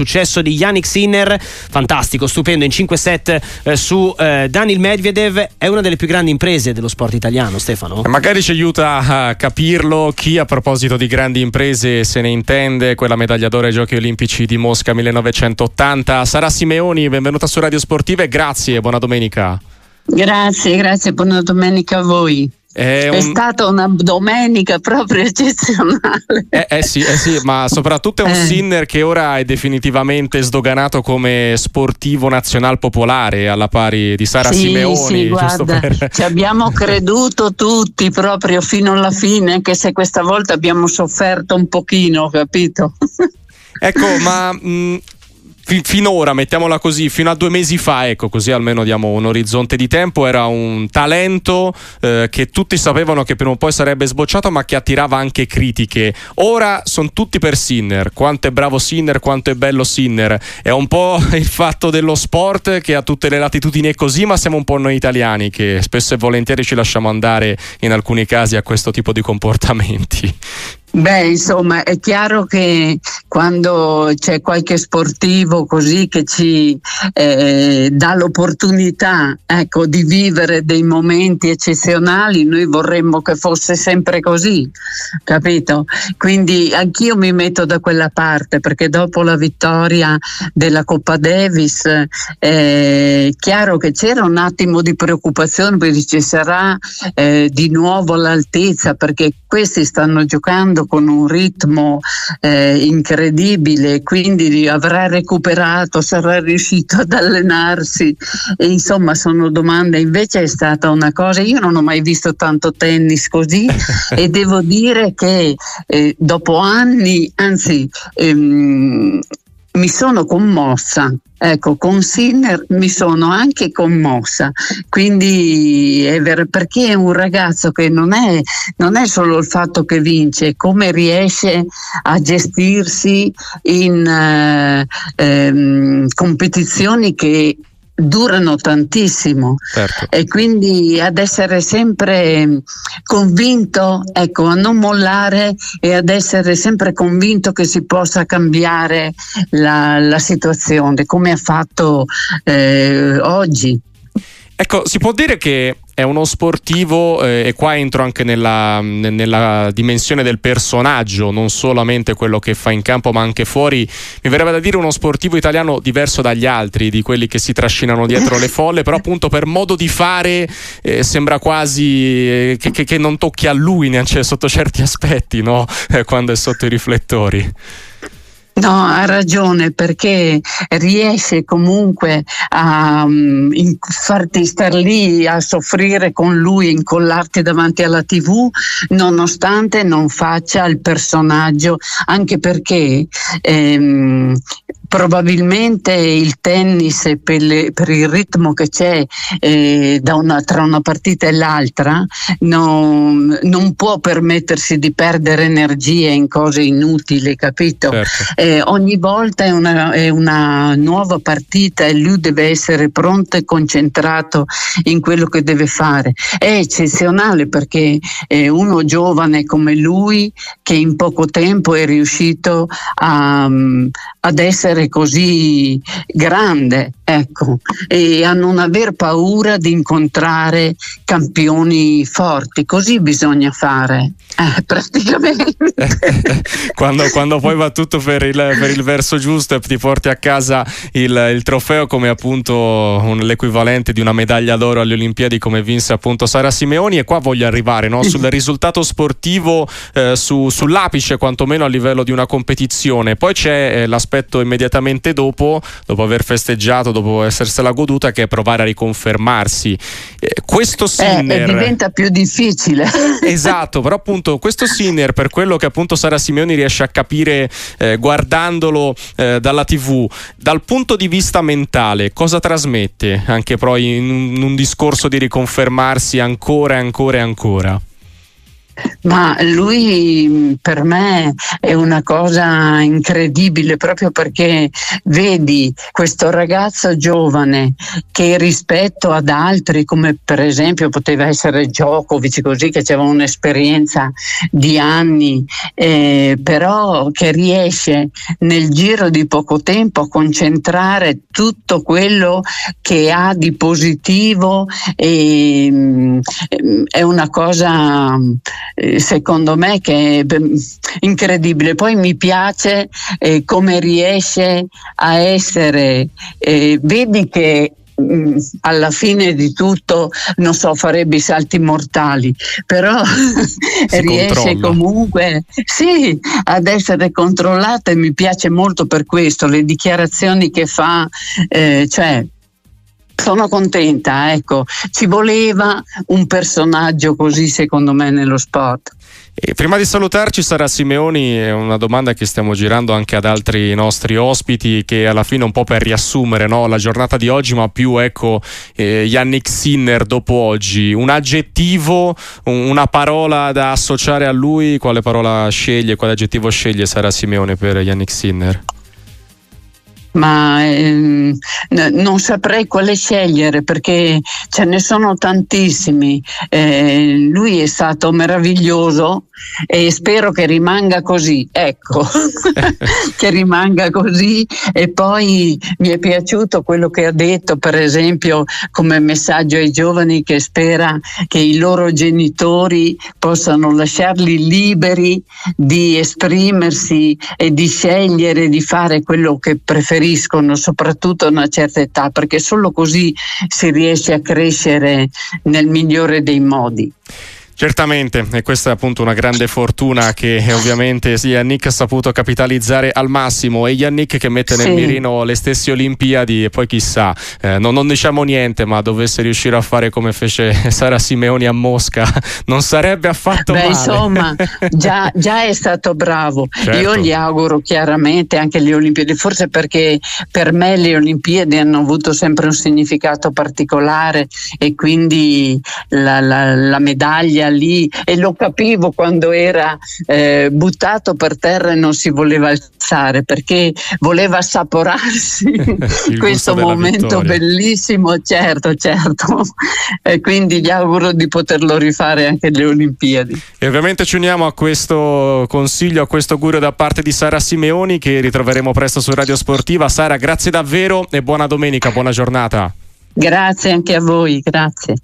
successo di Yannick Sinner, fantastico, stupendo in 5 set eh, su eh, Daniel Medvedev, è una delle più grandi imprese dello sport italiano, Stefano. Magari ci aiuta a capirlo chi a proposito di grandi imprese se ne intende, quella medaglia d'oro ai Giochi Olimpici di Mosca 1980. Sara Simeoni, benvenuta su Radio Sportiva e grazie, buona domenica. Grazie, grazie, buona domenica a voi. È, un... è, stata una domenica proprio eccezionale. Eh, eh, sì, eh sì, ma soprattutto è un eh. Sinner che ora è definitivamente sdoganato come sportivo nazional popolare alla pari di Sara sì, Simeoni. Sì, guarda, per... ci abbiamo creduto tutti proprio fino alla fine, anche se questa volta abbiamo sofferto un pochino, capito? Ecco, ma mh, finora, mettiamola così, fino a due mesi fa, ecco, così almeno diamo un orizzonte di tempo, era un talento eh, che tutti sapevano che prima o poi sarebbe sbocciato, ma che attirava anche critiche. Ora sono tutti per Sinner. Quanto è bravo Sinner, quanto è bello Sinner. È un po' il fatto dello sport che a tutte le latitudini è così, ma siamo un po' noi italiani che spesso e volentieri ci lasciamo andare in alcuni casi a questo tipo di comportamenti. Beh, insomma, è chiaro che quando c'è qualche sportivo così che ci eh, dà l'opportunità ecco, di vivere dei momenti eccezionali, noi vorremmo che fosse sempre così, capito? Quindi anch'io mi metto da quella parte perché dopo la vittoria della Coppa Davis è eh, chiaro che c'era un attimo di preoccupazione perché ci sarà eh, di nuovo all'altezza perché questi stanno giocando con un ritmo eh, incredibile, quindi avrà recuperato, sarà riuscito ad allenarsi. E insomma sono domande, invece è stata una cosa, io non ho mai visto tanto tennis così e devo dire che eh, dopo anni, anzi ehm, mi sono commossa. Ecco, con Sinner mi sono anche commossa, quindi è vero, perché è un ragazzo che non è, non è solo il fatto che vince, come riesce a gestirsi in eh, ehm, competizioni che durano tantissimo certo. e quindi ad essere sempre convinto, ecco, a non mollare e ad essere sempre convinto che si possa cambiare la, la situazione come ha fatto eh, oggi. Ecco, si può dire che è uno sportivo eh, e qua entro anche nella, nella, dimensione del personaggio, non solamente quello che fa in campo ma anche fuori. Mi verrebbe da dire uno sportivo italiano diverso dagli altri, di quelli che si trascinano dietro le folle, però appunto per modo di fare eh, sembra quasi eh, che, che, che, non tocchi a lui neanche sotto certi aspetti, no? Quando è sotto i riflettori. No, ha ragione perché riesce comunque a um, farti star lì a soffrire con lui, incollarti davanti alla tv, nonostante non faccia il personaggio, anche perché ehm, probabilmente il tennis per, le, per, il ritmo che c'è eh, una, tra una partita e l'altra non, non, può permettersi di perdere energie in cose inutili, capito? Certo. Eh, ogni volta è una, è una, nuova partita e lui deve essere pronto e concentrato in quello che deve fare. È eccezionale perché è uno giovane come lui che in poco tempo è riuscito a, ad essere essere così grande, ecco, e a non aver paura di incontrare campioni forti. Così bisogna fare, eh, praticamente. quando, quando, poi va tutto per il, per il, verso giusto e ti porti a casa il, il trofeo come appunto un, l'equivalente di una medaglia d'oro alle Olimpiadi come vinse appunto Sara Simeoni e qua voglio arrivare no? sul risultato sportivo eh, su, sull'apice quantomeno a livello di una competizione poi c'è eh, l'aspetto immediatamente immediatamente dopo, dopo aver festeggiato, dopo essersela goduta, che è provare a riconfermarsi. Eh, questo Sinner... Eh, diventa più difficile. esatto, però appunto questo Sinner, per quello che appunto Sara Simeoni riesce a capire eh, guardandolo eh, dalla tv, dal punto di vista mentale, cosa trasmette anche poi in un, in un discorso di riconfermarsi ancora e ancora e ancora? Ma lui per me è una cosa incredibile proprio perché vedi questo ragazzo giovane che rispetto ad altri come per esempio poteva essere Djokovic così che aveva un'esperienza di anni eh, però che riesce nel giro di poco tempo a concentrare tutto quello che ha di positivo e, mm, è una cosa secondo me che è incredibile. Poi mi piace eh, come riesce a essere, eh, vedi che mm, alla fine di tutto non so farebbe i salti mortali però riesce controlla. comunque sì ad essere controllata e mi piace molto per questo le dichiarazioni che fa eh, cioè sono contenta, ecco, ci voleva un personaggio così secondo me nello sport. E prima di salutarci Sara Simeoni una domanda che stiamo girando anche ad altri nostri ospiti che alla fine un po' per riassumere no? la giornata di oggi ma più ecco eh, Yannick Sinner dopo oggi un aggettivo una parola da associare a lui quale parola sceglie quale aggettivo sceglie Sara Simeone per Yannick Sinner? Ma ehm, non saprei quale scegliere perché ce ne sono tantissimi. Eh, lui è stato meraviglioso e spero che rimanga così, ecco, che rimanga così e poi mi è piaciuto quello che ha detto per esempio come messaggio ai giovani che spera che i loro genitori possano lasciarli liberi di esprimersi e di scegliere di fare quello che preferiscono, soprattutto a una certa età, perché solo così si riesce a crescere nel migliore dei modi. Certamente, e questa è appunto una grande fortuna che ovviamente Yannick ha saputo capitalizzare al massimo e Yannick che mette nel sì. mirino le stesse Olimpiadi e poi chissà, eh, non, non, diciamo niente, ma dovesse riuscire a fare come fece Sara Simeoni a Mosca, non sarebbe affatto Beh, male. Insomma, già, già, è stato bravo. Certo. Io gli auguro chiaramente anche le Olimpiadi, forse perché per me le Olimpiadi hanno avuto sempre un significato particolare e quindi la, la, la medaglia lì e lo capivo quando era eh, buttato per terra e non si voleva alzare perché voleva assaporarsi questo momento bellissimo, certo, certo. e quindi gli auguro di poterlo rifare anche alle Olimpiadi. E ovviamente ci uniamo a questo consiglio, a questo augurio da parte di Sara Simeoni che ritroveremo presto su Radio Sportiva. Sara, grazie davvero e buona domenica, buona giornata. Grazie anche a voi, grazie.